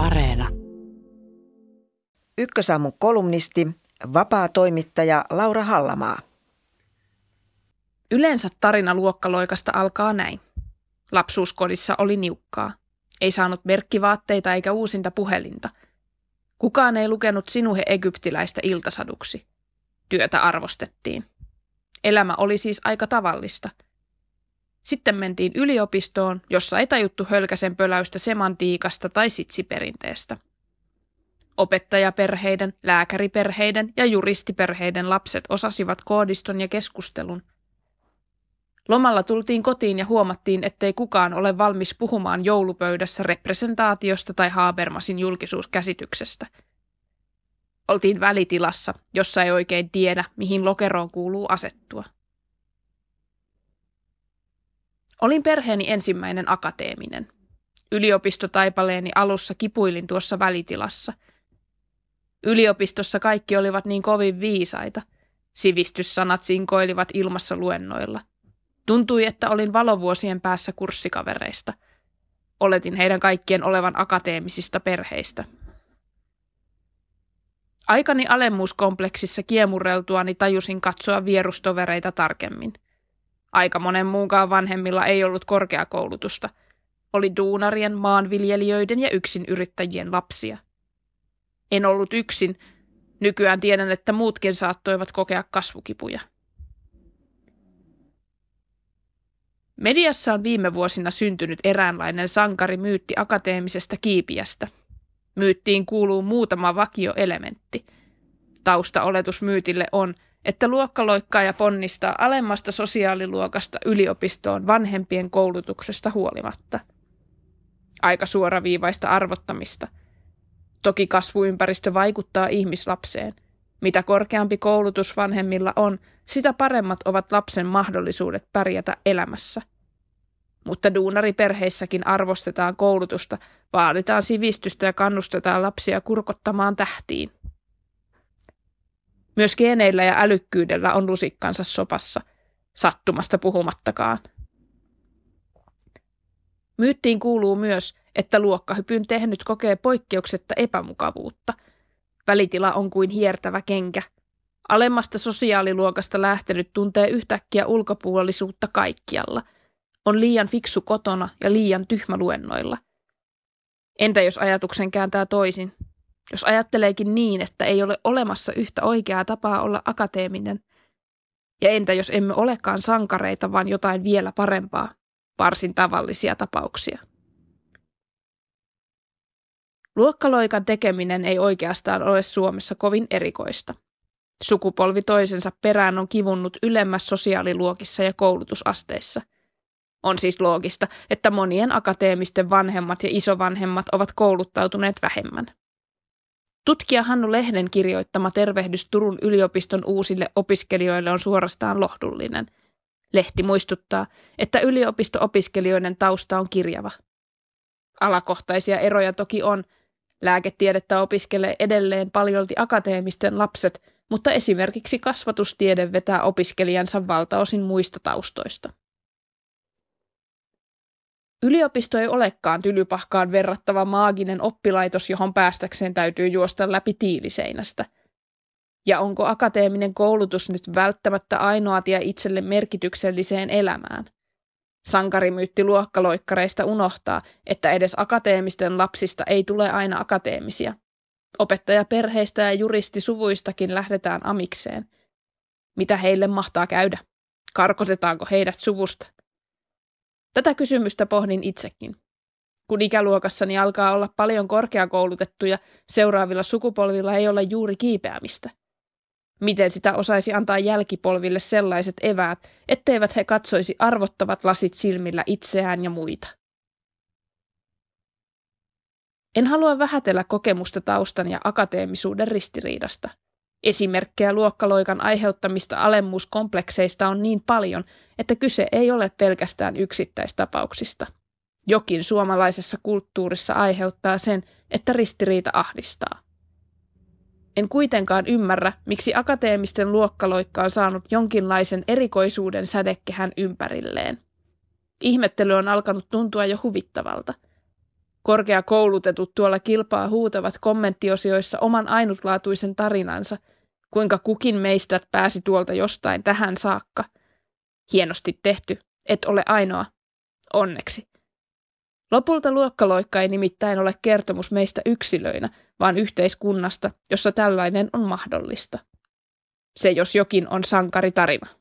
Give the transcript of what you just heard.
Areena. Ykkösaamun kolumnisti, vapaa toimittaja Laura Hallamaa. Yleensä tarina luokkaloikasta alkaa näin. Lapsuuskodissa oli niukkaa. Ei saanut merkkivaatteita eikä uusinta puhelinta. Kukaan ei lukenut sinuhe egyptiläistä iltasaduksi. Työtä arvostettiin. Elämä oli siis aika tavallista – sitten mentiin yliopistoon, jossa ei tajuttu hölkäsen pöläystä semantiikasta tai sitsiperinteestä. Opettajaperheiden, lääkäriperheiden ja juristiperheiden lapset osasivat koodiston ja keskustelun. Lomalla tultiin kotiin ja huomattiin, ettei kukaan ole valmis puhumaan joulupöydässä representaatiosta tai Habermasin julkisuuskäsityksestä. Oltiin välitilassa, jossa ei oikein tiedä, mihin lokeroon kuuluu asettua. Olin perheeni ensimmäinen akateeminen. Yliopistotaipaleeni alussa kipuilin tuossa välitilassa. Yliopistossa kaikki olivat niin kovin viisaita. Sivistyssanat sinkoilivat ilmassa luennoilla. Tuntui, että olin valovuosien päässä kurssikavereista. Oletin heidän kaikkien olevan akateemisista perheistä. Aikani alemmuuskompleksissa kiemurreltuani tajusin katsoa vierustovereita tarkemmin – Aika monen muunkaan vanhemmilla ei ollut korkeakoulutusta. Oli duunarien, maanviljelijöiden ja yksin yrittäjien lapsia. En ollut yksin. Nykyään tiedän, että muutkin saattoivat kokea kasvukipuja. Mediassa on viime vuosina syntynyt eräänlainen sankarimyytti akateemisesta kiipiästä. Myyttiin kuuluu muutama vakioelementti. Taustaoletus myytille on – että luokkaloikkaaja ponnistaa alemmasta sosiaaliluokasta yliopistoon vanhempien koulutuksesta huolimatta. Aika suoraviivaista arvottamista. Toki kasvuympäristö vaikuttaa ihmislapseen. Mitä korkeampi koulutus vanhemmilla on, sitä paremmat ovat lapsen mahdollisuudet pärjätä elämässä. Mutta duunariperheissäkin arvostetaan koulutusta, vaaditaan sivistystä ja kannustetaan lapsia kurkottamaan tähtiin. Myös geneillä ja älykkyydellä on lusikkansa sopassa, sattumasta puhumattakaan. Myyttiin kuuluu myös, että luokkahypyn tehnyt kokee poikkeuksetta epämukavuutta. Välitila on kuin hiertävä kenkä. Alemmasta sosiaaliluokasta lähtenyt tuntee yhtäkkiä ulkopuolisuutta kaikkialla. On liian fiksu kotona ja liian tyhmä luennoilla. Entä jos ajatuksen kääntää toisin jos ajatteleekin niin, että ei ole olemassa yhtä oikeaa tapaa olla akateeminen, ja entä jos emme olekaan sankareita, vaan jotain vielä parempaa, varsin tavallisia tapauksia. Luokkaloikan tekeminen ei oikeastaan ole Suomessa kovin erikoista. Sukupolvi toisensa perään on kivunnut ylemmässä sosiaaliluokissa ja koulutusasteissa. On siis loogista, että monien akateemisten vanhemmat ja isovanhemmat ovat kouluttautuneet vähemmän. Tutkija Hannu Lehden kirjoittama tervehdys Turun yliopiston uusille opiskelijoille on suorastaan lohdullinen. Lehti muistuttaa, että yliopisto-opiskelijoiden tausta on kirjava. Alakohtaisia eroja toki on. Lääketiedettä opiskelee edelleen paljolti akateemisten lapset, mutta esimerkiksi kasvatustiede vetää opiskelijansa valtaosin muista taustoista. Yliopisto ei olekaan tylypahkaan verrattava maaginen oppilaitos, johon päästäkseen täytyy juosta läpi tiiliseinästä. Ja onko akateeminen koulutus nyt välttämättä ainoa tie itselle merkitykselliseen elämään? Sankarimyytti luokkaloikkareista unohtaa, että edes akateemisten lapsista ei tule aina akateemisia. Opettajaperheistä ja juristisuvuistakin lähdetään amikseen. Mitä heille mahtaa käydä? Karkotetaanko heidät suvusta? Tätä kysymystä pohdin itsekin. Kun ikäluokassani alkaa olla paljon korkeakoulutettuja, seuraavilla sukupolvilla ei ole juuri kiipeämistä. Miten sitä osaisi antaa jälkipolville sellaiset eväät, etteivät he katsoisi arvottavat lasit silmillä itseään ja muita? En halua vähätellä kokemusta taustan ja akateemisuuden ristiriidasta – Esimerkkejä luokkaloikan aiheuttamista alemmuuskomplekseista on niin paljon, että kyse ei ole pelkästään yksittäistapauksista. Jokin suomalaisessa kulttuurissa aiheuttaa sen, että ristiriita ahdistaa. En kuitenkaan ymmärrä, miksi akateemisten luokkaloikka on saanut jonkinlaisen erikoisuuden sädekkehän ympärilleen. Ihmettely on alkanut tuntua jo huvittavalta. Korkeakoulutetut tuolla kilpaa huutavat kommenttiosioissa oman ainutlaatuisen tarinansa, kuinka kukin meistä pääsi tuolta jostain tähän saakka. Hienosti tehty, et ole ainoa. Onneksi. Lopulta luokkaloikka ei nimittäin ole kertomus meistä yksilöinä, vaan yhteiskunnasta, jossa tällainen on mahdollista. Se jos jokin on sankaritarina.